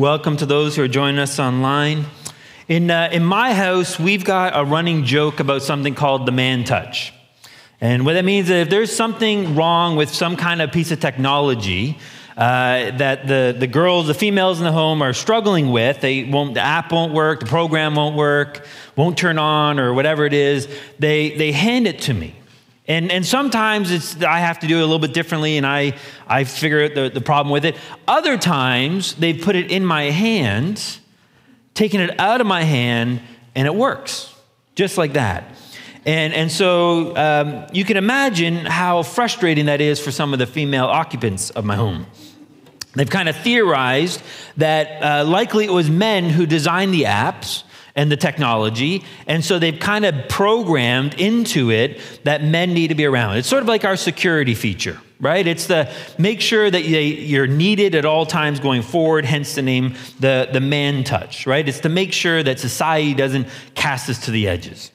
Welcome to those who are joining us online. In, uh, in my house, we've got a running joke about something called the man touch. And what that means is if there's something wrong with some kind of piece of technology uh, that the, the girls, the females in the home are struggling with, they won't, the app won't work, the program won't work, won't turn on, or whatever it is, they, they hand it to me. And, and sometimes it's, I have to do it a little bit differently and I, I figure out the, the problem with it. Other times they put it in my hand, taking it out of my hand, and it works, just like that. And, and so um, you can imagine how frustrating that is for some of the female occupants of my home. They've kind of theorized that uh, likely it was men who designed the apps and the technology. And so they've kind of programmed into it that men need to be around. It's sort of like our security feature, right? It's the make sure that you're needed at all times going forward, hence the name, the, the man touch, right? It's to make sure that society doesn't cast us to the edges.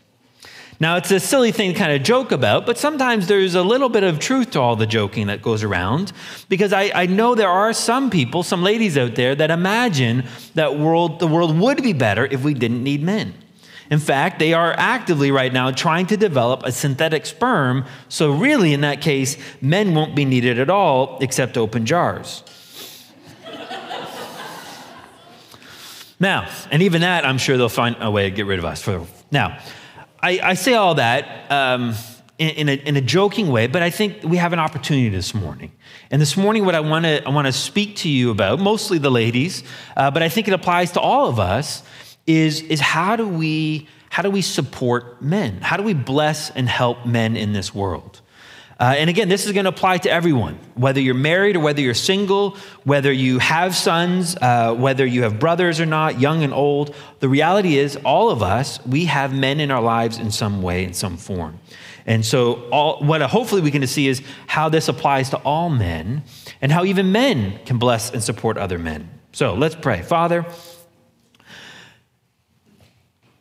Now, it's a silly thing to kind of joke about, but sometimes there's a little bit of truth to all the joking that goes around because I, I know there are some people, some ladies out there, that imagine that world, the world would be better if we didn't need men. In fact, they are actively right now trying to develop a synthetic sperm, so really, in that case, men won't be needed at all except open jars. now, and even that, I'm sure they'll find a way to get rid of us. For, Now, I, I say all that um, in, in, a, in, a, joking way, but I think we have an opportunity this morning. And this morning, what I want to I want to speak to you about, mostly the ladies, uh, but I think it applies to all of us, is, is how do we how do we support men? How do we bless and help men in this world? Uh, and again, this is going to apply to everyone, whether you're married or whether you're single, whether you have sons, uh, whether you have brothers or not, young and old. The reality is, all of us, we have men in our lives in some way, in some form. And so, all, what hopefully we can see is how this applies to all men and how even men can bless and support other men. So let's pray. Father,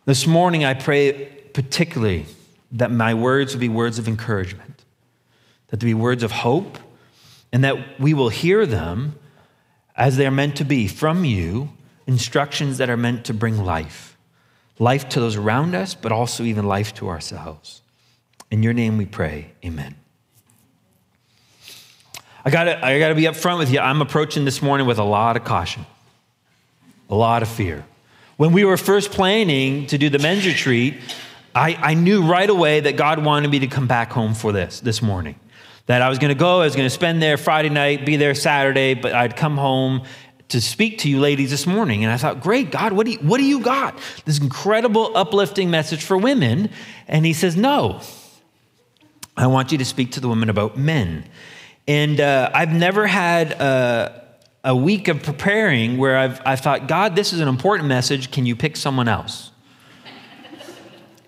this morning I pray particularly that my words will be words of encouragement that to be words of hope, and that we will hear them as they are meant to be from you, instructions that are meant to bring life. Life to those around us, but also even life to ourselves. In your name we pray, amen. I gotta, I gotta be upfront with you. I'm approaching this morning with a lot of caution, a lot of fear. When we were first planning to do the men's retreat, I, I knew right away that God wanted me to come back home for this this morning. That I was going to go, I was going to spend there Friday night, be there Saturday, but I'd come home to speak to you ladies this morning. And I thought, great, God, what do you, what do you got? This incredible, uplifting message for women. And he says, no, I want you to speak to the women about men. And uh, I've never had a, a, week of preparing where I've, I've thought, God, this is an important message. Can you pick someone else?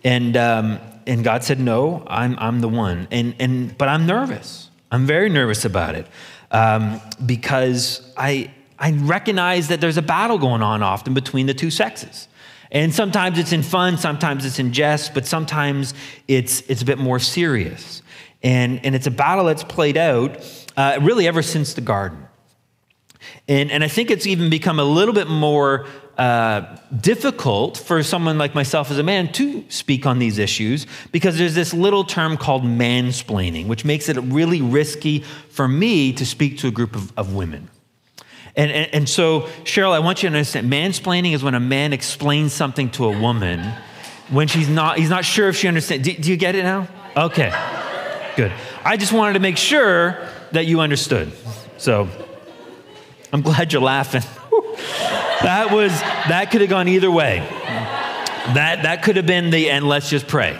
and um, and God said, No, I'm, I'm the one. And, and, but I'm nervous. I'm very nervous about it um, because I, I recognize that there's a battle going on often between the two sexes. And sometimes it's in fun, sometimes it's in jest, but sometimes it's, it's a bit more serious. And, and it's a battle that's played out uh, really ever since the garden. And, and I think it's even become a little bit more uh, difficult for someone like myself as a man to speak on these issues because there's this little term called mansplaining, which makes it really risky for me to speak to a group of, of women. And, and, and, so, Cheryl, I want you to understand mansplaining is when a man explains something to a woman when she's not, he's not sure if she understands. Do, do you get it now? Okay, good. I just wanted to make sure that you understood. So, I'm glad you're laughing. that was that could have gone either way. That that could have been the and let's just pray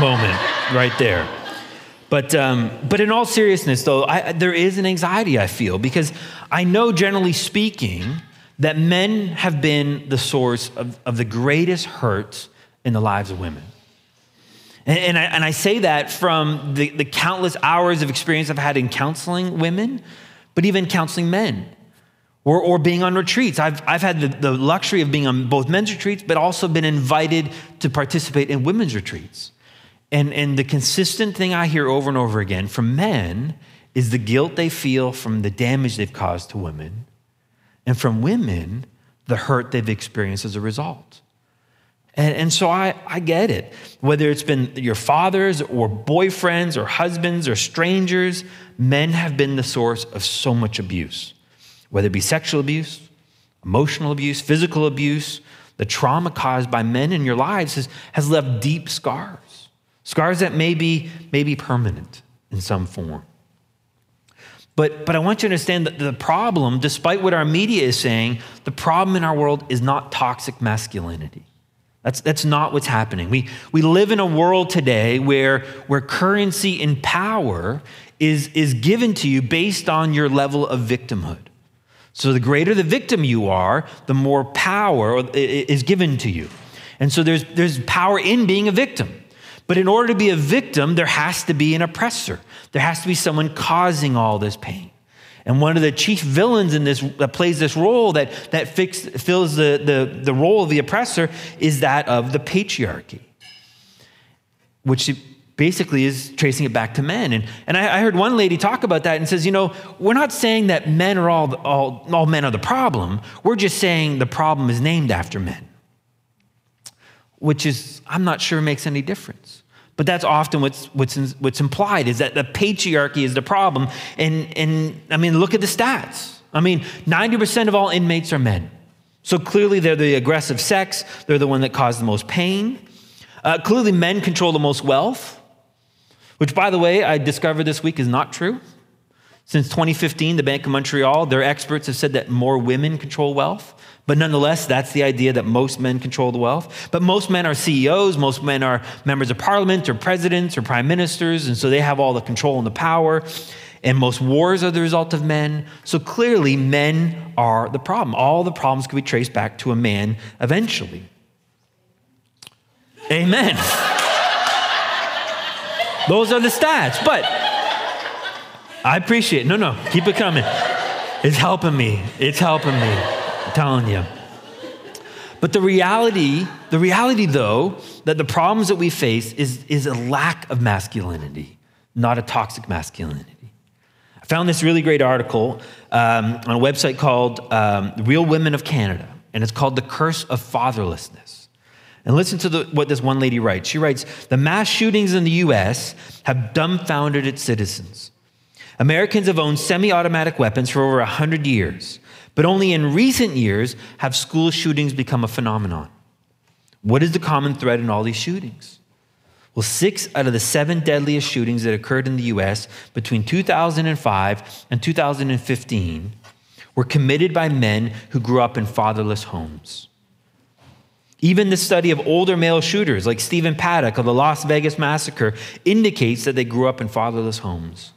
moment right there. But um, but in all seriousness, though, I, there is an anxiety I feel because I know, generally speaking, that men have been the source of, of the greatest hurts in the lives of women. And, and, I, and I say that from the, the countless hours of experience I've had in counseling women, but even counseling men or, or being on retreats. I've, I've had the, the luxury of being on both men's retreats, but also been invited to participate in women's retreats. And, and the consistent thing I hear over and over again from men is the guilt they feel from the damage they've caused to women, and from women, the hurt they've experienced as a result. And, and so I, I get it. Whether it's been your fathers or boyfriends or husbands or strangers, men have been the source of so much abuse, whether it be sexual abuse, emotional abuse, physical abuse. The trauma caused by men in your lives has, has left deep scars. Scars that may be, may be permanent in some form. But, but I want you to understand that the problem, despite what our media is saying, the problem in our world is not toxic masculinity. That's, that's not what's happening. We, we live in a world today where, where currency and power is, is given to you based on your level of victimhood. So the greater the victim you are, the more power is given to you. And so there's, there's power in being a victim. But in order to be a victim, there has to be an oppressor. There has to be someone causing all this pain. And one of the chief villains in this that plays this role that, that fix, fills the, the, the role of the oppressor is that of the patriarchy, which basically is tracing it back to men. And, and I, I, heard one lady talk about that and says, you know, we're not saying that men are all, all, all men are the problem. We're just saying the problem is named after men which is, I'm not sure makes any difference. But that's often what's, what's, what's implied is that the patriarchy is the problem. And, and I mean, look at the stats. I mean, 90% of all inmates are men. So clearly they're the aggressive sex, they're the one that caused the most pain. Uh, clearly, men control the most wealth, which, by the way, I discovered this week is not true. Since 2015, the Bank of Montreal, their experts have said that more women control wealth. But nonetheless, that's the idea that most men control the wealth. But most men are CEOs, most men are members of parliament or presidents or prime ministers, and so they have all the control and the power. And most wars are the result of men. So clearly, men are the problem. All the problems can be traced back to a man eventually. Amen. Those are the stats. But I appreciate it. No, no, keep it coming. It's helping me. It's helping me I'm telling you. But the reality, the reality though, that the problems that we face is, is a lack of masculinity, not a toxic masculinity. I found this really great article um, on a website called um, Real Women of Canada, and it's called The Curse of Fatherlessness. And listen to the, what this one lady writes. She writes The mass shootings in the US have dumbfounded its citizens. Americans have owned semi automatic weapons for over 100 years. But only in recent years have school shootings become a phenomenon. What is the common thread in all these shootings? Well, six out of the seven deadliest shootings that occurred in the US between 2005 and 2015 were committed by men who grew up in fatherless homes. Even the study of older male shooters like Stephen Paddock of the Las Vegas massacre indicates that they grew up in fatherless homes.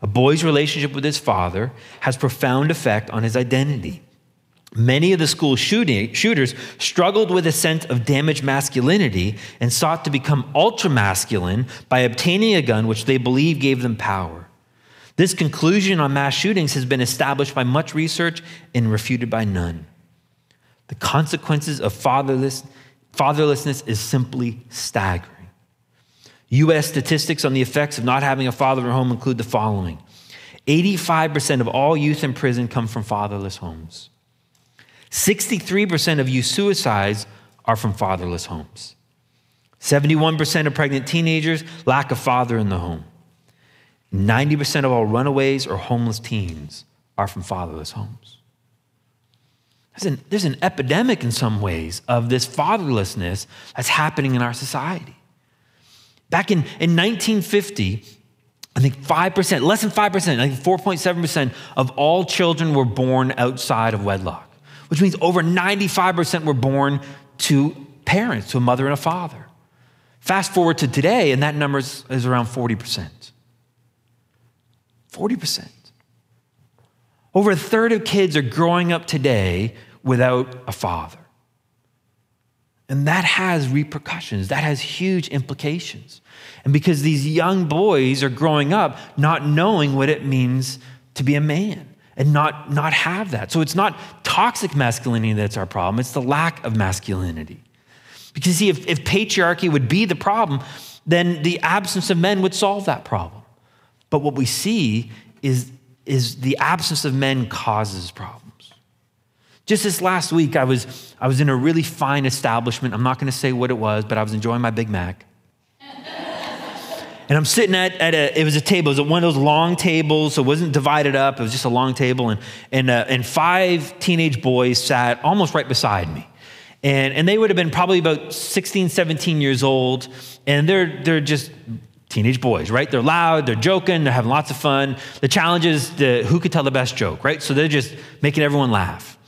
A boy's relationship with his father has profound effect on his identity. Many of the school shooting, shooters struggled with a sense of damaged masculinity and sought to become ultra masculine by obtaining a gun which they believe gave them power. This conclusion on mass shootings has been established by much research and refuted by none. The consequences of fatherless, fatherlessness is simply staggering. U.S. statistics on the effects of not having a father at home include the following 85% of all youth in prison come from fatherless homes. 63% of youth suicides are from fatherless homes. 71% of pregnant teenagers lack a father in the home. 90% of all runaways or homeless teens are from fatherless homes. There's an, there's an epidemic in some ways of this fatherlessness that's happening in our society. Back in, in 1950, I think 5%, less than 5%, I think 4.7% of all children were born outside of wedlock, which means over 95% were born to parents, to a mother and a father. Fast forward to today, and that number is, is around 40%. 40%. Over a third of kids are growing up today without a father. And that has repercussions, that has huge implications. And because these young boys are growing up not knowing what it means to be a man and not, not have that. So it's not toxic masculinity that's our problem, it's the lack of masculinity. Because, see, if, if patriarchy would be the problem, then the absence of men would solve that problem. But what we see is, is the absence of men causes problems. Just this last week, I was, I was in a really fine establishment. I'm not going to say what it was, but I was enjoying my Big Mac. and I'm sitting at, at a, it was a table, it was one of those long tables, so it wasn't divided up, it was just a long table. And, and, uh, and five teenage boys sat almost right beside me. And, and they would have been probably about 16, 17 years old. And they're, they're just teenage boys, right? They're loud, they're joking, they're having lots of fun. The challenge is the, who could tell the best joke, right? So they're just making everyone laugh.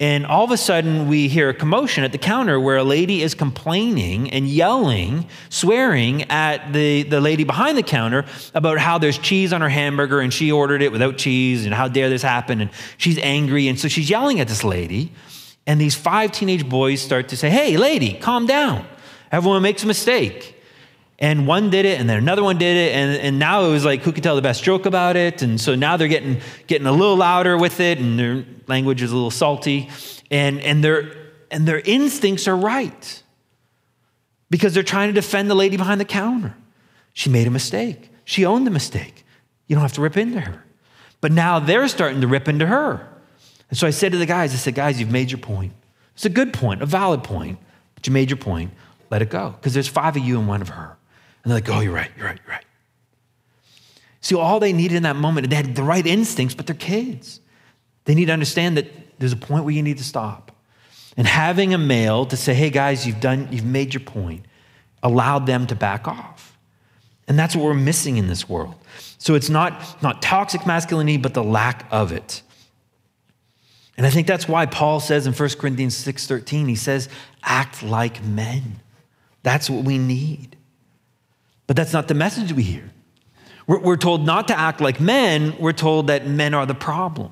And all of a sudden, we hear a commotion at the counter where a lady is complaining and yelling, swearing at the, the lady behind the counter about how there's cheese on her hamburger and she ordered it without cheese and how dare this happen. And she's angry. And so she's yelling at this lady. And these five teenage boys start to say, Hey, lady, calm down. Everyone makes a mistake. And one did it, and then another one did it, and, and now it was like who could tell the best joke about it. And so now they're getting, getting a little louder with it, and their language is a little salty, and, and, their, and their instincts are right because they're trying to defend the lady behind the counter. She made a mistake, she owned the mistake. You don't have to rip into her. But now they're starting to rip into her. And so I said to the guys, I said, guys, you've made your point. It's a good point, a valid point, but you made your point. Let it go. Because there's five of you and one of her. And they're like, oh, you're right, you're right, you're right. See, all they needed in that moment, they had the right instincts, but they're kids. They need to understand that there's a point where you need to stop. And having a male to say, hey guys, you've done, you've made your point, allowed them to back off. And that's what we're missing in this world. So it's not, not toxic masculinity, but the lack of it. And I think that's why Paul says in 1 Corinthians 6:13, he says, act like men. That's what we need. But that's not the message we hear. We're, we're told not to act like men, we're told that men are the problem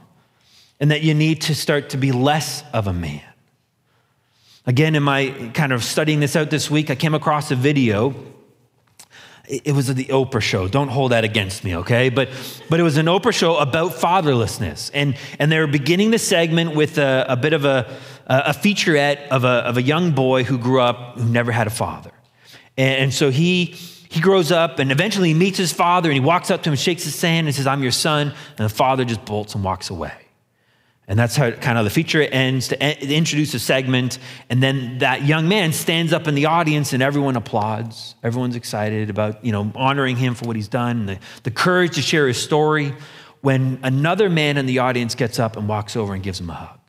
and that you need to start to be less of a man. Again, in my kind of studying this out this week, I came across a video. It was the Oprah show. Don't hold that against me, okay? But, but it was an Oprah show about fatherlessness. And, and they were beginning the segment with a, a bit of a, a featurette of a, of a young boy who grew up who never had a father. And, and so he, he grows up and eventually he meets his father and he walks up to him, shakes his hand, and says, I'm your son. And the father just bolts and walks away. And that's how kind of the feature ends to introduce a segment. And then that young man stands up in the audience and everyone applauds. Everyone's excited about, you know, honoring him for what he's done, and the, the courage to share his story. When another man in the audience gets up and walks over and gives him a hug.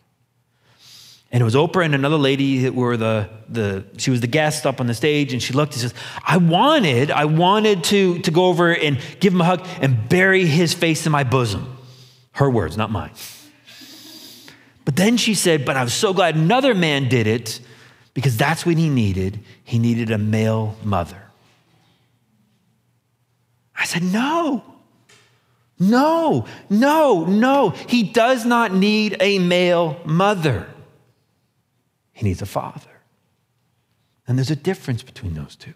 And it was Oprah and another lady that were the, the she was the guest up on the stage, and she looked and says, I wanted, I wanted to, to go over and give him a hug and bury his face in my bosom. Her words, not mine. But then she said, But I was so glad another man did it because that's what he needed. He needed a male mother. I said, No. No, no, no. He does not need a male mother. He needs a father. And there's a difference between those two.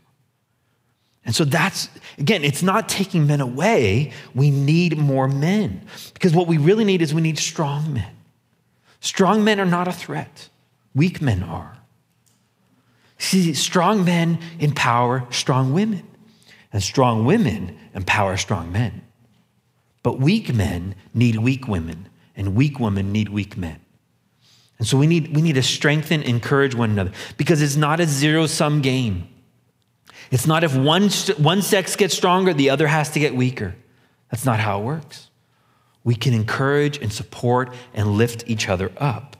And so that's, again, it's not taking men away. We need more men. Because what we really need is we need strong men. Strong men are not a threat, weak men are. See, strong men empower strong women, and strong women empower strong men. But weak men need weak women, and weak women need weak men. And so we need, we need to strengthen, encourage one another because it's not a zero sum game. It's not if one, one sex gets stronger, the other has to get weaker. That's not how it works. We can encourage and support and lift each other up.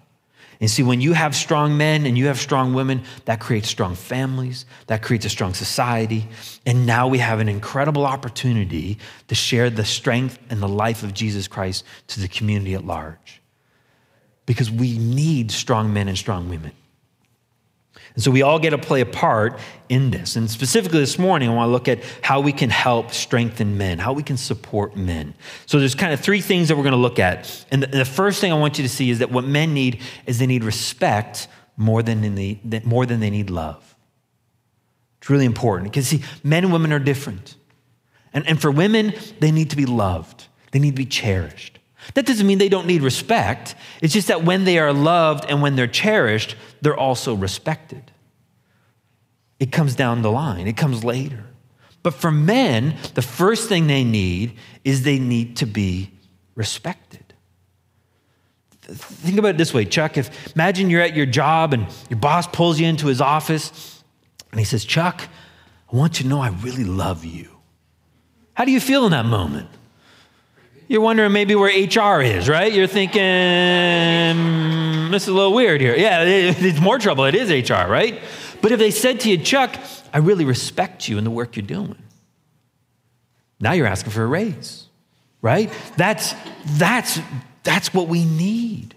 And see, when you have strong men and you have strong women, that creates strong families, that creates a strong society. And now we have an incredible opportunity to share the strength and the life of Jesus Christ to the community at large because we need strong men and strong women. And so we all get to play a part in this. And specifically this morning, I want to look at how we can help strengthen men, how we can support men. So there's kind of three things that we're going to look at. And the, first thing I want you to see is that what men need is they need respect more than they need, more than they need love. It's really important because, see, men and women are different. And, and for women, they need to be loved, they need to be cherished. That doesn't mean they don't need respect. It's just that when they are loved and when they're cherished, they're also respected. It comes down the line, it comes later. But for men, the first thing they need is they need to be respected. Think about it this way, Chuck. If imagine you're at your job and your boss pulls you into his office and he says, Chuck, I want you to know I really love you. How do you feel in that moment? You're wondering maybe where HR is, right? You're thinking, hmm, this is a little weird here. Yeah, it's more trouble. It is HR, right? But if they said to you, Chuck, I really respect you and the work you're doing, now you're asking for a raise, right? That's, that's, that's what we need.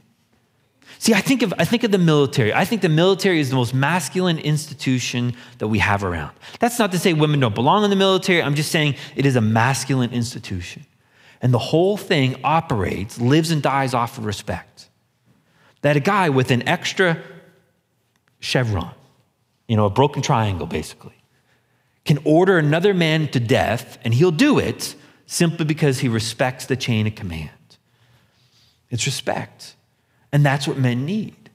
See, I think, of, I think of the military. I think the military is the most masculine institution that we have around. That's not to say women don't belong in the military. I'm just saying it is a masculine institution. And the whole thing operates, lives and dies off of respect. That a guy with an extra chevron, you know, a broken triangle basically, can order another man to death and he'll do it simply because he respects the chain of command. It's respect. And that's what men need.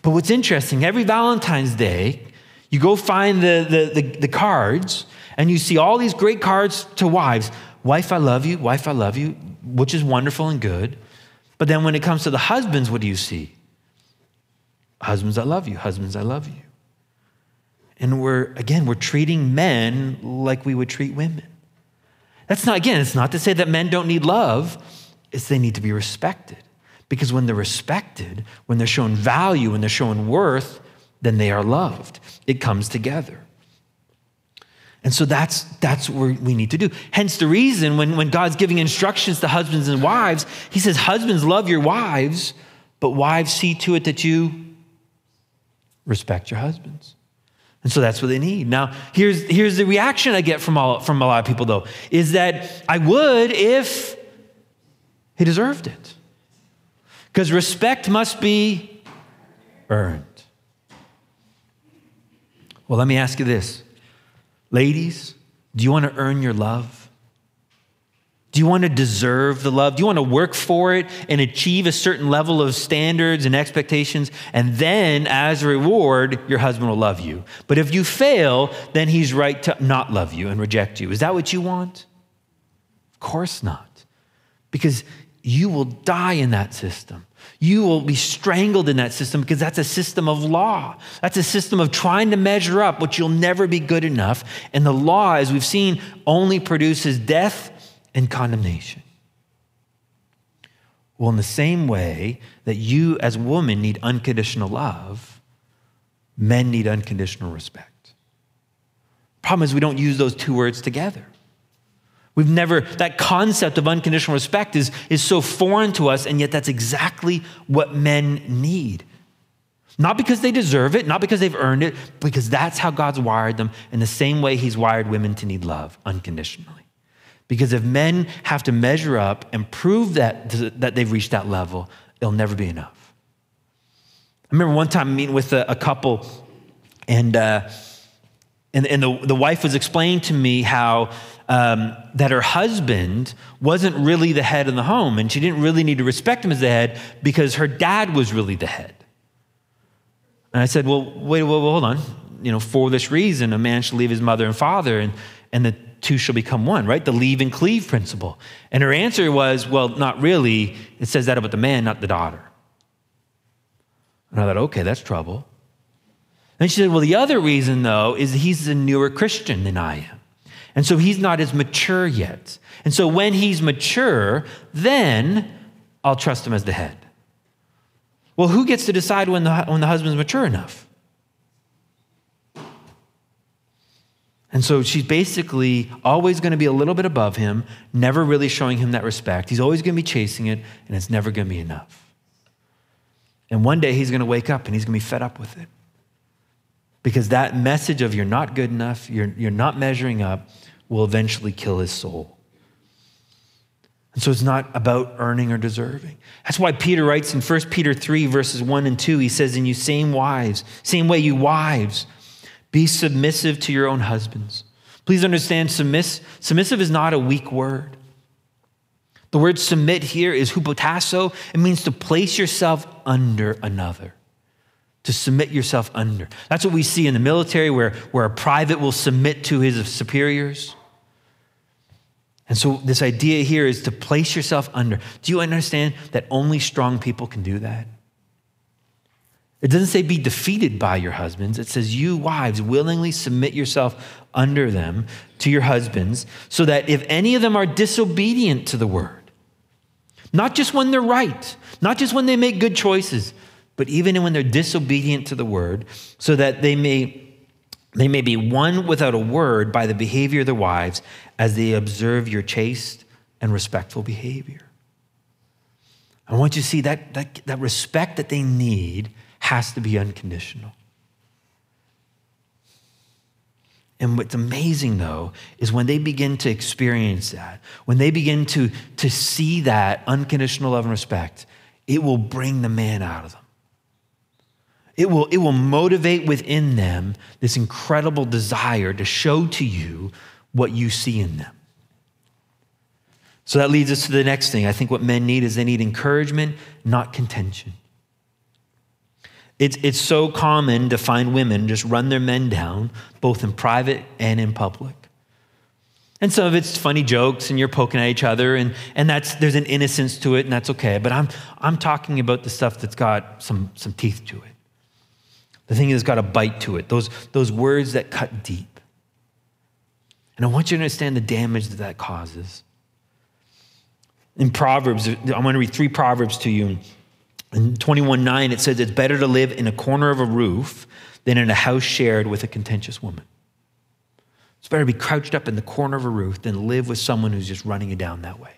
But what's interesting, every Valentine's Day, you go find the, the, the, the cards and you see all these great cards to wives. Wife, I love you. Wife, I love you, which is wonderful and good. But then when it comes to the husbands, what do you see? Husbands, I love you. Husbands, I love you. And we're, again, we're treating men like we would treat women. That's not, again, it's not to say that men don't need love, it's they need to be respected. Because when they're respected, when they're shown value, when they're shown worth, then they are loved. It comes together. And so that's, that's what we need to do. Hence the reason when, when God's giving instructions to husbands and wives, he says, Husbands, love your wives, but wives, see to it that you respect your husbands. And so that's what they need. Now, here's, here's the reaction I get from, all, from a lot of people, though, is that I would if he deserved it. Because respect must be earned. Well, let me ask you this Ladies, do you want to earn your love? Do you want to deserve the love? Do you want to work for it and achieve a certain level of standards and expectations? And then, as a reward, your husband will love you. But if you fail, then he's right to not love you and reject you. Is that what you want? Of course not. Because you will die in that system. You will be strangled in that system because that's a system of law. That's a system of trying to measure up, which you'll never be good enough. And the law, as we've seen, only produces death and condemnation. Well, in the same way that you, as a woman, need unconditional love, men need unconditional respect. Problem is, we don't use those two words together. We've never, that concept of unconditional respect is, is so foreign to us, and yet that's exactly what men need. Not because they deserve it, not because they've earned it, because that's how God's wired them in the same way He's wired women to need love unconditionally. Because if men have to measure up and prove that, that they've reached that level, it'll never be enough. I remember one time meeting with a, a couple, and, uh, and, and the, the wife was explaining to me how um, that her husband wasn't really the head in the home, and she didn't really need to respect him as the head because her dad was really the head. And I said, Well, wait, well, hold on. You know, for this reason, a man should leave his mother and father, and, and the two shall become one, right? The leave and cleave principle. And her answer was, Well, not really. It says that about the man, not the daughter. And I thought, Okay, that's trouble. And she said, Well, the other reason, though, is he's a newer Christian than I am. And so he's not as mature yet. And so when he's mature, then I'll trust him as the head. Well, who gets to decide when the, when the husband's mature enough? And so she's basically always going to be a little bit above him, never really showing him that respect. He's always going to be chasing it, and it's never going to be enough. And one day he's going to wake up and he's going to be fed up with it. Because that message of you're not good enough, you're, you're not measuring up, will eventually kill his soul. And so it's not about earning or deserving. That's why Peter writes in 1 Peter 3, verses 1 and 2, he says, In you same wives, same way you wives, be submissive to your own husbands. Please understand, submiss, submissive is not a weak word. The word submit here is hupotasso. It means to place yourself under another, to submit yourself under. That's what we see in the military, where, where a private will submit to his superiors. And so, this idea here is to place yourself under. Do you understand that only strong people can do that? It doesn't say be defeated by your husbands. It says, you wives, willingly submit yourself under them to your husbands, so that if any of them are disobedient to the word, not just when they're right, not just when they make good choices, but even when they're disobedient to the word, so that they may they may be won without a word by the behavior of their wives as they observe your chaste and respectful behavior. I want you to see that, that, that respect that they need has to be unconditional. And what's amazing, though, is when they begin to experience that, when they begin to, to see that unconditional love and respect, it will bring the man out of them. It will, it will motivate within them this incredible desire to show to you what you see in them. So that leads us to the next thing. I think what men need is they need encouragement, not contention. It's, it's so common to find women just run their men down, both in private and in public. And some of it's funny jokes and you're poking at each other, and, and that's, there's an innocence to it, and that's okay. But I'm, I'm talking about the stuff that's got some, some teeth to it. The thing that's got a bite to it, those, those words that cut deep. And I want you to understand the damage that that causes. In Proverbs, I'm going to read three Proverbs to you. In 21 9, it says, It's better to live in a corner of a roof than in a house shared with a contentious woman. It's better to be crouched up in the corner of a roof than live with someone who's just running you down that way.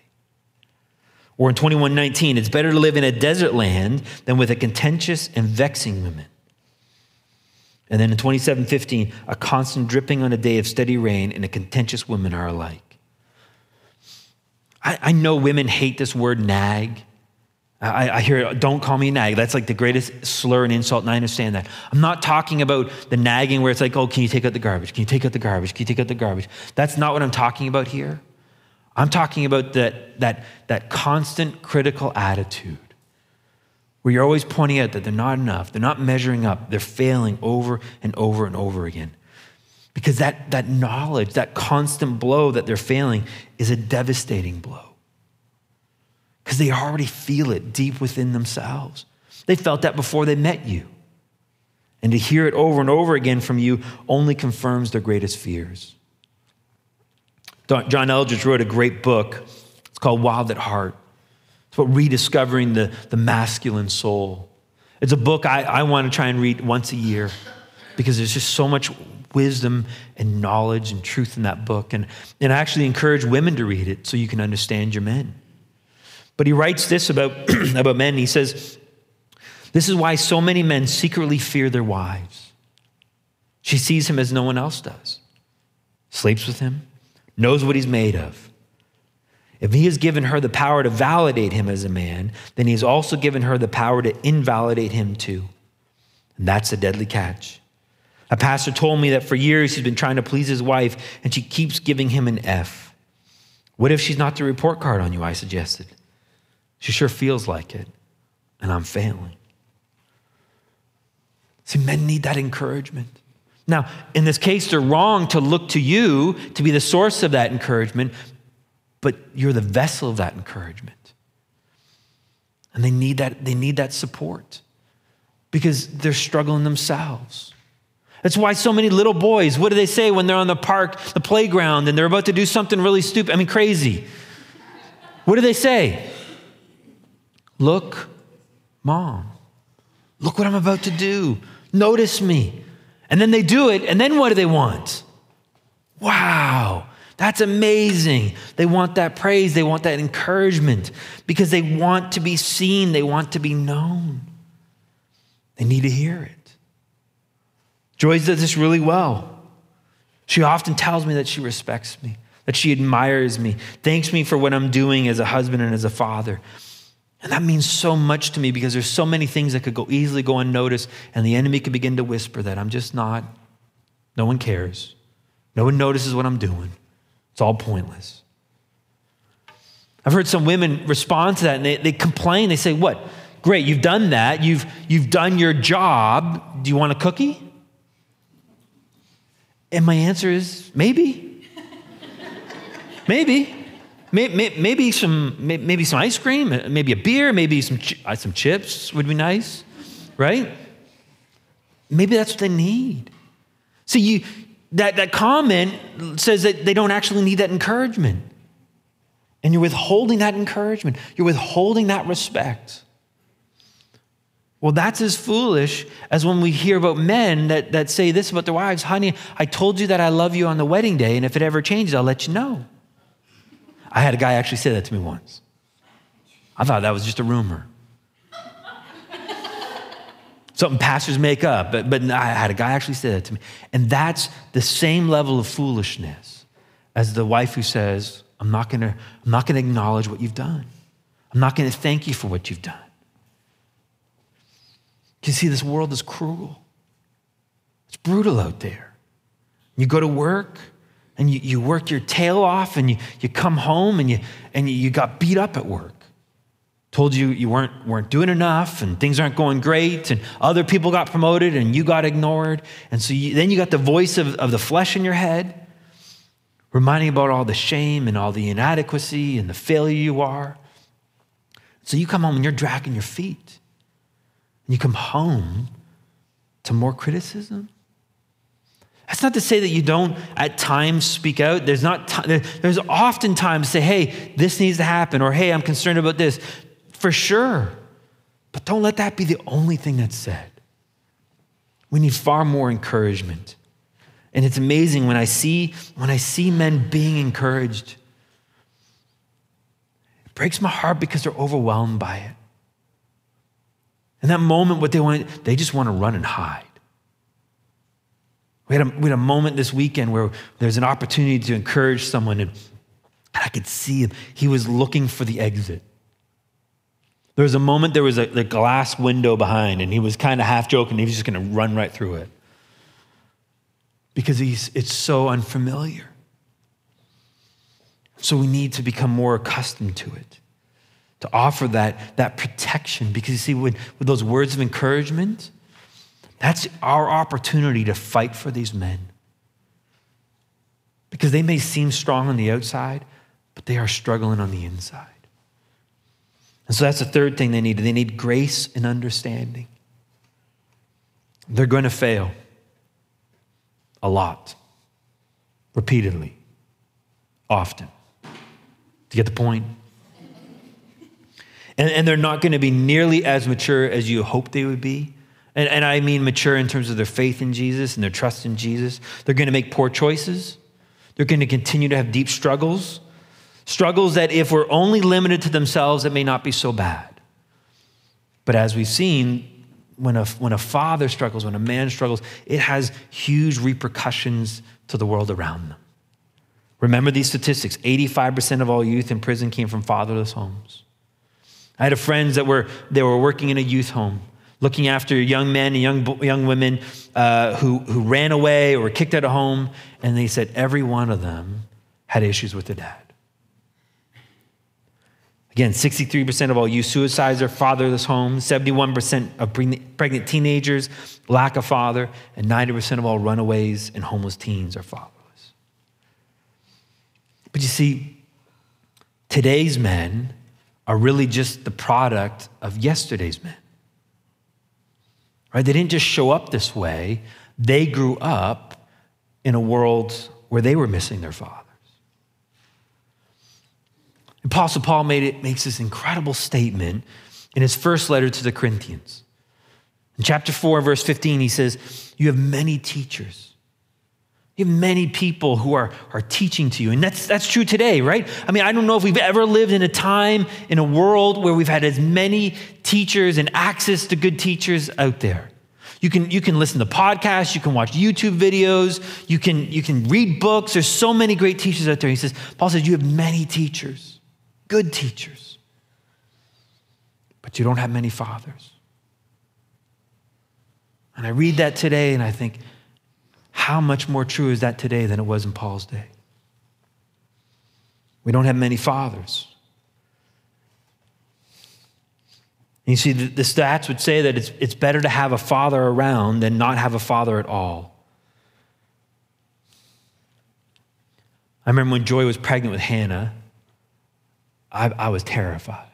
Or in 21:19, it's better to live in a desert land than with a contentious and vexing woman. And then in 2715, a constant dripping on a day of steady rain and a contentious woman are alike. I, I know women hate this word nag. I, I hear, don't call me nag. That's like the greatest slur and insult, and I understand that. I'm not talking about the nagging where it's like, oh, can you take out the garbage? Can you take out the garbage? Can you take out the garbage? That's not what I'm talking about here. I'm talking about that, that, that constant critical attitude where you're always pointing out that they're not enough, they're not measuring up, they're failing over and over and over again. Because that, that knowledge, that constant blow that they're failing, is a devastating blow. Because they already feel it deep within themselves. They felt that before they met you. And to hear it over and over again from you only confirms their greatest fears. John Eldredge wrote a great book. It's called Wild at Heart. It's about rediscovering the, the masculine soul. It's a book I, I want to try and read once a year because there's just so much wisdom and knowledge and truth in that book. And, and I actually encourage women to read it so you can understand your men. But he writes this about, about men. He says, This is why so many men secretly fear their wives. She sees him as no one else does, sleeps with him, knows what he's made of. If he has given her the power to validate him as a man, then he's also given her the power to invalidate him too. And that's a deadly catch. A pastor told me that for years he's been trying to please his wife and she keeps giving him an F. What if she's not the report card on you? I suggested. She sure feels like it, and I'm failing. See, men need that encouragement. Now, in this case, they're wrong to look to you to be the source of that encouragement, but you're the vessel of that encouragement. And they need that, they need that support because they're struggling themselves. That's why so many little boys, what do they say when they're on the park, the playground, and they're about to do something really stupid? I mean, crazy. What do they say? Look, mom, look what I'm about to do. Notice me. And then they do it, and then what do they want? Wow, that's amazing. They want that praise, they want that encouragement because they want to be seen, they want to be known. They need to hear it. Joyce does this really well. She often tells me that she respects me, that she admires me, thanks me for what I'm doing as a husband and as a father. And that means so much to me because there's so many things that could go easily go unnoticed, and the enemy could begin to whisper that I'm just not, no one cares. No one notices what I'm doing. It's all pointless. I've heard some women respond to that and they, they complain. They say, What? Great, you've done that. You've, you've done your job. Do you want a cookie? And my answer is maybe. maybe. Maybe some, maybe some ice cream, maybe a beer, maybe some, uh, some chips would be nice, right? Maybe that's what they need. See, you, that, that comment says that they don't actually need that encouragement. And you're withholding that encouragement, you're withholding that respect. Well, that's as foolish as when we hear about men that, that say this about their wives Honey, I told you that I love you on the wedding day, and if it ever changes, I'll let you know. I had a guy actually say that to me once. I thought that was just a rumor. Something pastors make up, but, but I had a guy actually say that to me. And that's the same level of foolishness as the wife who says, I'm not gonna, I'm not gonna acknowledge what you've done. I'm not gonna thank you for what you've done. You see, this world is cruel. It's brutal out there. You go to work and you, you work your tail off and you, you come home and, you, and you got beat up at work. Told you you weren't, weren't doing enough and things aren't going great and other people got promoted and you got ignored. And so you, then you got the voice of, of the flesh in your head reminding about all the shame and all the inadequacy and the failure you are. So you come home and you're dragging your feet. And you come home to more criticism. That's not to say that you don't at times speak out. There's not t- there's often times say, "Hey, this needs to happen," or "Hey, I'm concerned about this." For sure. But don't let that be the only thing that's said. We need far more encouragement. And it's amazing when I see when I see men being encouraged. It breaks my heart because they're overwhelmed by it. In that moment, what they want, they just want to run and hide. We had, a, we had a moment this weekend where there's an opportunity to encourage someone, and I could see him. He was looking for the exit. There was a moment, there was a, glass window behind, and he was kind of half joking. He was just going to run right through it because he's, it's so unfamiliar. So we need to become more accustomed to it to offer that, that protection. Because you see, with, with those words of encouragement, that's our opportunity to fight for these men. Because they may seem strong on the outside, but they are struggling on the inside. And so that's the third thing they need. They need grace and understanding. They're going to fail a lot, repeatedly, often. Do you get the point? And, and they're not going to be nearly as mature as you hope they would be. And, and I mean mature in terms of their faith in Jesus and their trust in Jesus. They're going to make poor choices. They're going to continue to have deep struggles. Struggles that, if we're only limited to themselves, it may not be so bad. But as we've seen, when a, when a father struggles, when a man struggles, it has huge repercussions to the world around them. Remember these statistics 85% of all youth in prison came from fatherless homes. I had friends that were, they were working in a youth home, looking after young men and young, young women uh, who, who ran away or were kicked out of home, and they said every one of them had issues with their dad. Again, 63% of all youth suicides are fatherless homes, 71% of pregnant teenagers lack a father, and 90% of all runaways and homeless teens are fatherless. But you see, today's men are really just the product of yesterday's men. Right? They didn't just show up this way, they grew up in a world where they were missing their fathers. Apostle Paul made it, makes this incredible statement in his first letter to the Corinthians. In chapter 4, verse 15, he says, You have many teachers you have many people who are, are teaching to you. And that's, that's true today, right? I mean, I don't know if we've ever lived in a time, in a world where we've had as many teachers and access to good teachers out there. You can, you can listen to podcasts, you can watch YouTube videos, you can, you can read books. There's so many great teachers out there. He says, Paul says, you have many teachers, good teachers, but you don't have many fathers. And I read that today and I think, how much more true is that today than it was in Paul's day? We don't have many fathers. You see, the, the stats would say that it's, it's better to have a father around than not have a father at all. I remember when Joy was pregnant with Hannah, I, I was terrified.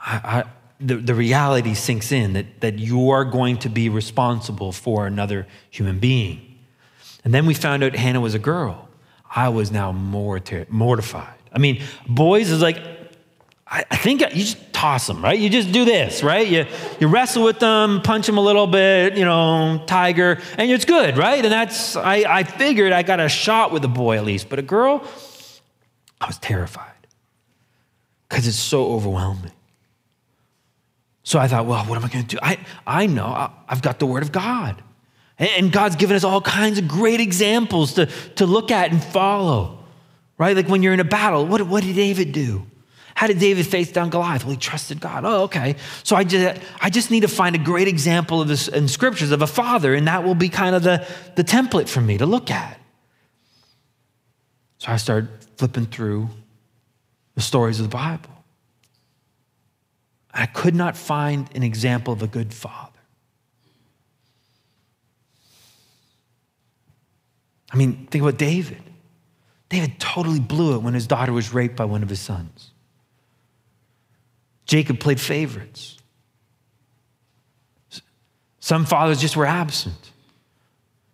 I, I, the, the reality sinks in that, that you are going to be responsible for another human being. And then we found out Hannah was a girl. I was now more ter- mortified. I mean, boys is like, I, I think you just toss them, right? You just do this, right? You, you wrestle with them, punch them a little bit, you know, tiger, and it's good, right? And that's, I, I figured I got a shot with a boy at least, but a girl, I was terrified because it's so overwhelming. So I thought, well, what am I going to do? I, I know I've got the Word of God. And God's given us all kinds of great examples to, to look at and follow, right? Like when you're in a battle, what, what did David do? How did David face down Goliath? Well, he trusted God. Oh, okay. So I just, I just need to find a great example of this in scriptures of a father, and that will be kind of the, the template for me to look at. So I started flipping through the stories of the Bible. I could not find an example of a good father. I mean, think about David. David totally blew it when his daughter was raped by one of his sons. Jacob played favorites. Some fathers just were absent.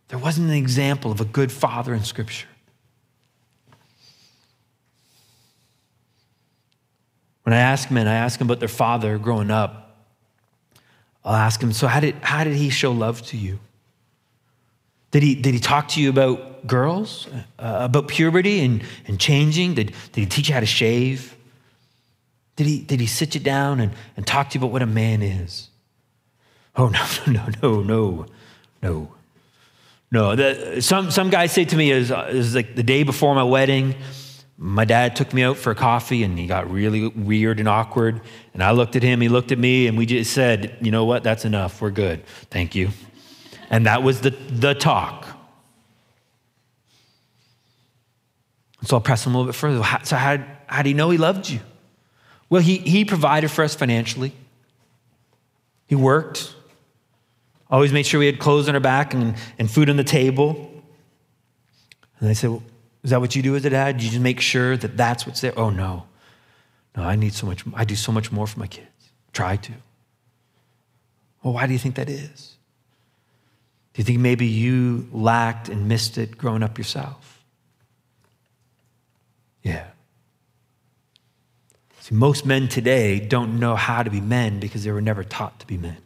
There wasn't an example of a good father in Scripture. When I ask men, I ask them about their father growing up. I'll ask them, so how did, how did he show love to you? Did he, did he talk to you about girls, uh, about puberty and, and changing? Did, did he teach you how to shave? Did he, did he sit you down and, and talk to you about what a man is? Oh, no, no, no, no, no. No, the, some, some guys say to me, is was like the day before my wedding, my dad took me out for coffee and he got really weird and awkward. And I looked at him, he looked at me, and we just said, you know what, that's enough, we're good, thank you. And that was the, the talk. So I'll press him a little bit further. So, how, how do you know he loved you? Well, he, he provided for us financially. He worked, always made sure we had clothes on our back and, and food on the table. And I said, well, Is that what you do as a dad? You just make sure that that's what's there? Oh, no. No, I need so much, I do so much more for my kids. Try to. Well, why do you think that is? Do you think maybe you lacked and missed it growing up yourself? Yeah. See, most men today don't know how to be men because they were never taught to be men.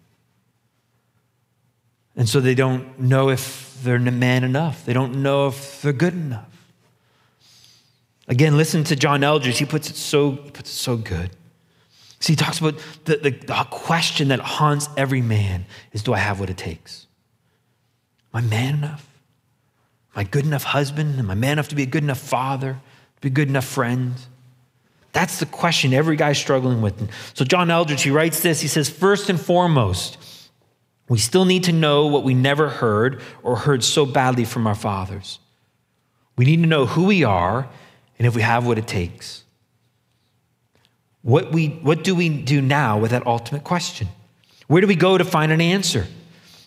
And so they don't know if they're man enough. They don't know if they're good enough. Again, listen to John Eldredge. He puts it so, puts it so good. See, he talks about the, the, the question that haunts every man is do I have what it takes? Am I man enough? Am I good enough husband? Am I man enough to be a good enough father? Be a good enough friend? That's the question every guy's struggling with. So, John Eldredge, he writes this. He says, First and foremost, we still need to know what we never heard or heard so badly from our fathers. We need to know who we are and if we have what it takes. What, we, what do we do now with that ultimate question? Where do we go to find an answer?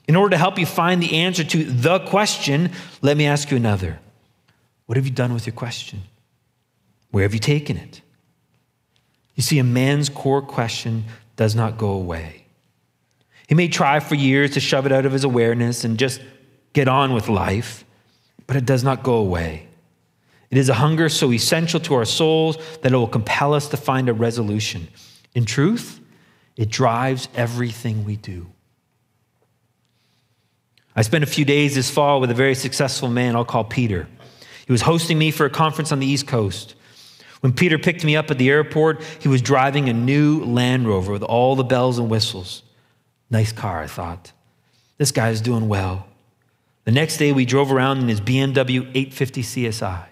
In order to help you find the answer to the question, let me ask you another. What have you done with your question? Where have you taken it? You see, a man's core question does not go away. He may try for years to shove it out of his awareness and just get on with life, but it does not go away. It is a hunger so essential to our souls that it will compel us to find a resolution. In truth, it drives everything we do. I spent a few days this fall with a very successful man I'll call Peter. He was hosting me for a conference on the East Coast. When Peter picked me up at the airport, he was driving a new Land Rover with all the bells and whistles. Nice car, I thought. This guy's doing well. The next day, we drove around in his BMW 850 CSI.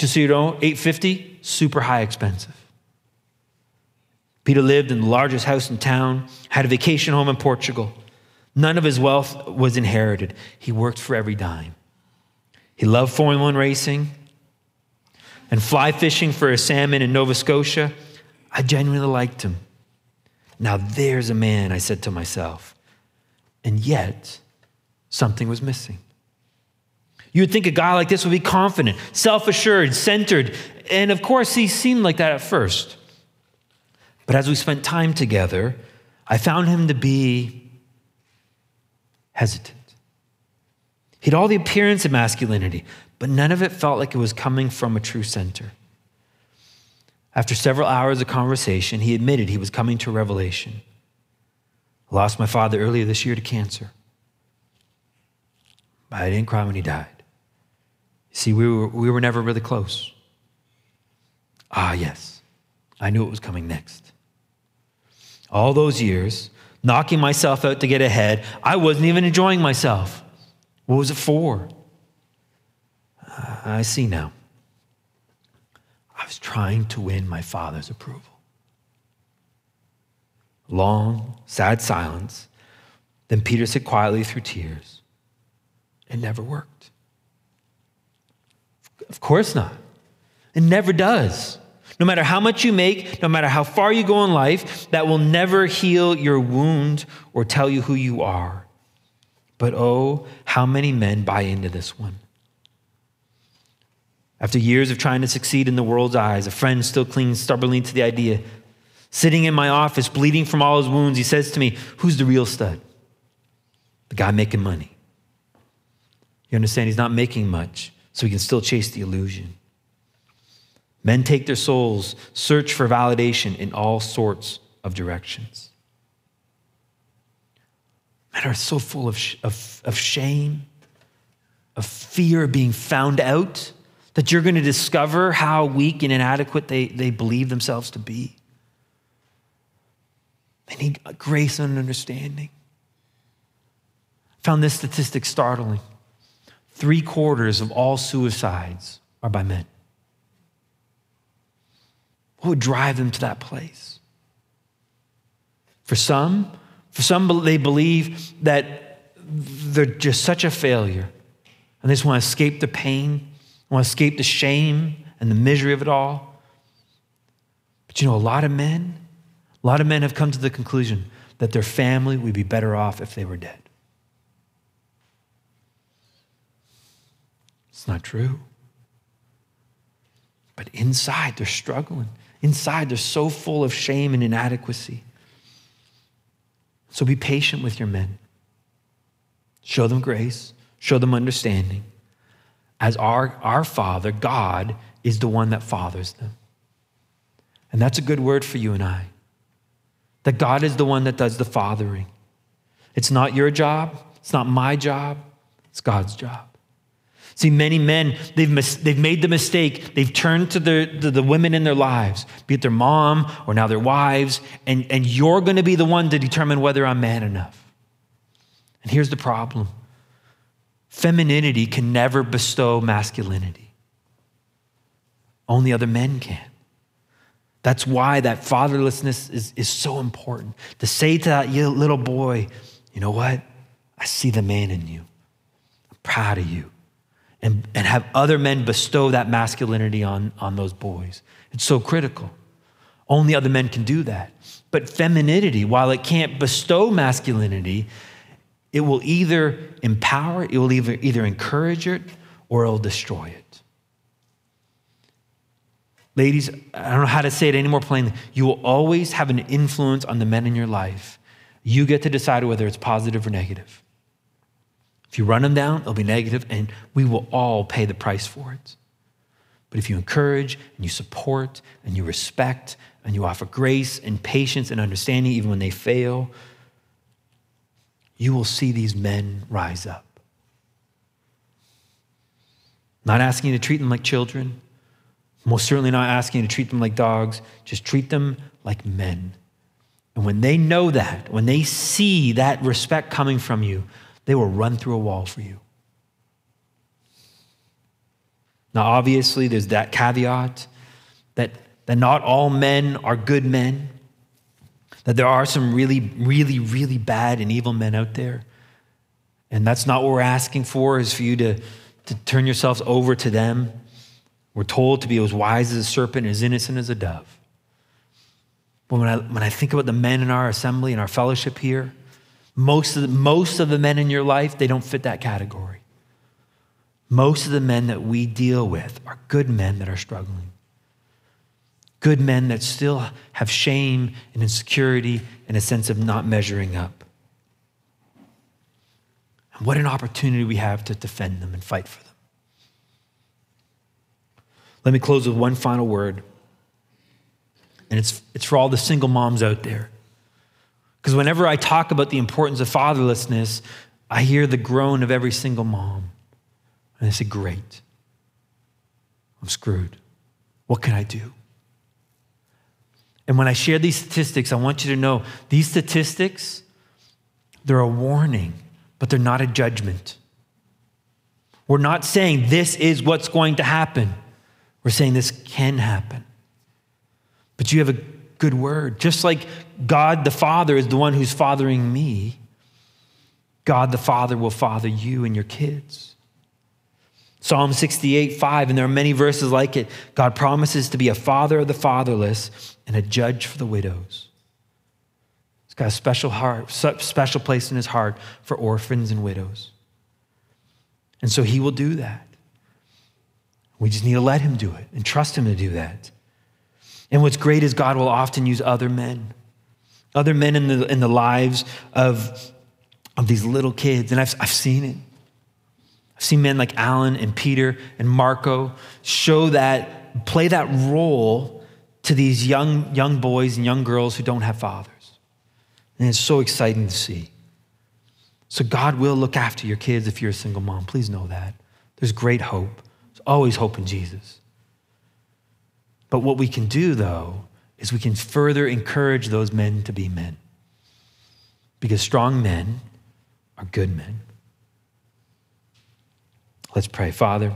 Just so you know, 850, super high expensive. Peter lived in the largest house in town, had a vacation home in Portugal. None of his wealth was inherited. He worked for every dime. He loved Formula One racing and fly fishing for a salmon in Nova Scotia. I genuinely liked him. Now there's a man, I said to myself. And yet, something was missing. You would think a guy like this would be confident, self assured, centered. And of course, he seemed like that at first. But as we spent time together, I found him to be hesitant. He had all the appearance of masculinity, but none of it felt like it was coming from a true center. After several hours of conversation, he admitted he was coming to a revelation. I lost my father earlier this year to cancer. But I didn't cry when he died. See, we were, we were never really close. Ah, yes, I knew it was coming next all those years, knocking myself out to get ahead, I wasn't even enjoying myself. What was it for? Uh, I see now. I was trying to win my father's approval. Long, sad silence. Then Peter said quietly through tears, It never worked. Of course not. It never does. No matter how much you make, no matter how far you go in life, that will never heal your wound or tell you who you are. But oh, how many men buy into this one? After years of trying to succeed in the world's eyes, a friend still clings stubbornly to the idea. Sitting in my office, bleeding from all his wounds, he says to me, Who's the real stud? The guy making money. You understand? He's not making much, so we can still chase the illusion. Men take their souls, search for validation in all sorts of directions. Men are so full of, of, of shame, of fear of being found out, that you're going to discover how weak and inadequate they, they believe themselves to be. They need grace and understanding. I found this statistic startling. Three quarters of all suicides are by men. What would drive them to that place? For some, for some, they believe that they're just such a failure and they just want to escape the pain, want to escape the shame and the misery of it all. But you know, a lot of men, a lot of men have come to the conclusion that their family would be better off if they were dead. It's not true. But inside, they're struggling. Inside, they're so full of shame and inadequacy. So be patient with your men. Show them grace, show them understanding. As our, our Father, God, is the one that fathers them. And that's a good word for you and I. That God is the one that does the fathering. It's not your job, it's not my job, it's God's job. See, many men, they've, mis- they've made the mistake. They've turned to the, the, the women in their lives, be it their mom or now their wives, and, and you're going to be the one to determine whether I'm man enough. And here's the problem femininity can never bestow masculinity, only other men can. That's why that fatherlessness is, is so important. To say to that little boy, you know what? I see the man in you. I'm proud of you and, and have other men bestow that masculinity on, on those boys. It's so critical. Only other men can do that. But femininity, while it can't bestow masculinity, it will either empower, it it will either, either encourage it, or it'll destroy it. Ladies, I don't know how to say it any more plainly. You will always have an influence on the men in your life. You get to decide whether it's positive or negative. If you run them down, it'll be negative, and we will all pay the price for it. But if you encourage and you support and you respect and you offer grace and patience and understanding even when they fail, you will see these men rise up. Not asking you to treat them like children, most certainly not asking you to treat them like dogs, just treat them like men. And when they know that, when they see that respect coming from you, they will run through a wall for you. Now, obviously, there's that caveat that, that not all men are good men, that there are some really, really, really bad and evil men out there. And that's not what we're asking for, is for you to, to turn yourselves over to them. We're told to be as wise as a serpent, and as innocent as a dove. But when I, when I think about the men in our assembly and our fellowship here, most of, the, most of the men in your life, they don't fit that category. Most of the men that we deal with are good men that are struggling. Good men that still have shame and insecurity and a sense of not measuring up. And what an opportunity we have to defend them and fight for them. Let me close with one final word and it's, it's for all the single moms out there. Because whenever I talk about the importance of fatherlessness, I hear the groan of every single mom. And I say, Great. I'm screwed. What can I do? And when I share these statistics, I want you to know these statistics, they're a warning, but they're not a judgment. We're not saying this is what's going to happen. We're saying this can happen but you have a good word. Just like God the Father is the one who's fathering me, God the Father will father you and your kids. Psalm 68, 5, and there are many verses like it. God promises to be a father of the fatherless and a judge for the widows. He's got a special heart, special place in his heart for orphans and widows. And so he will do that. We just need to let him do it and trust him to do that. And what's great is God will often use other men, other men in the, in the lives of, of these little kids. And I've, I've seen it. I've seen men like Alan and Peter and Marco show that, play that role to these young, young boys and young girls who don't have fathers. And it's so exciting to see. So God will look after your kids if you're a single mom. Please know that. There's great hope. There's always hope in Jesus. But what we can do, though, is we can further encourage those men to be men. Because strong men are good men. Let's pray. Father,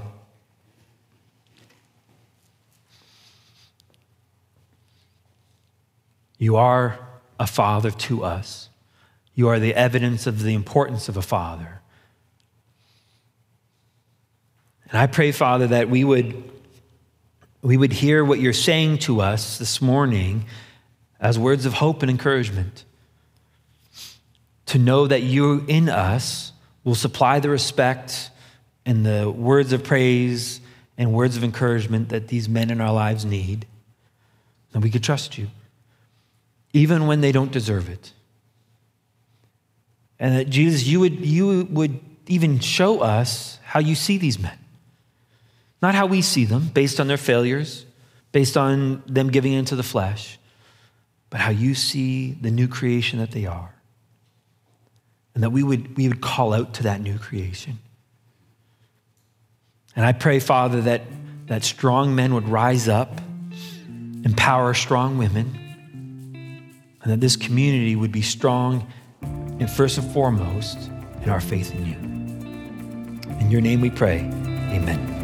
you are a father to us. You are the evidence of the importance of a father. And I pray, Father, that we would we would hear what you're saying to us this morning as words of hope and encouragement. To know that you in us will supply the respect and the words of praise and words of encouragement that these men in our lives need, that we could trust you, even when they don't deserve it. And that Jesus, you would, you would even show us how you see these men. Not how we see them, based on their failures, based on them giving into the flesh, but how you see the new creation that they are. And that we would, we would call out to that new creation. And I pray, Father, that, that strong men would rise up, empower strong women, and that this community would be strong and first and foremost in our faith in you. In your name we pray. Amen.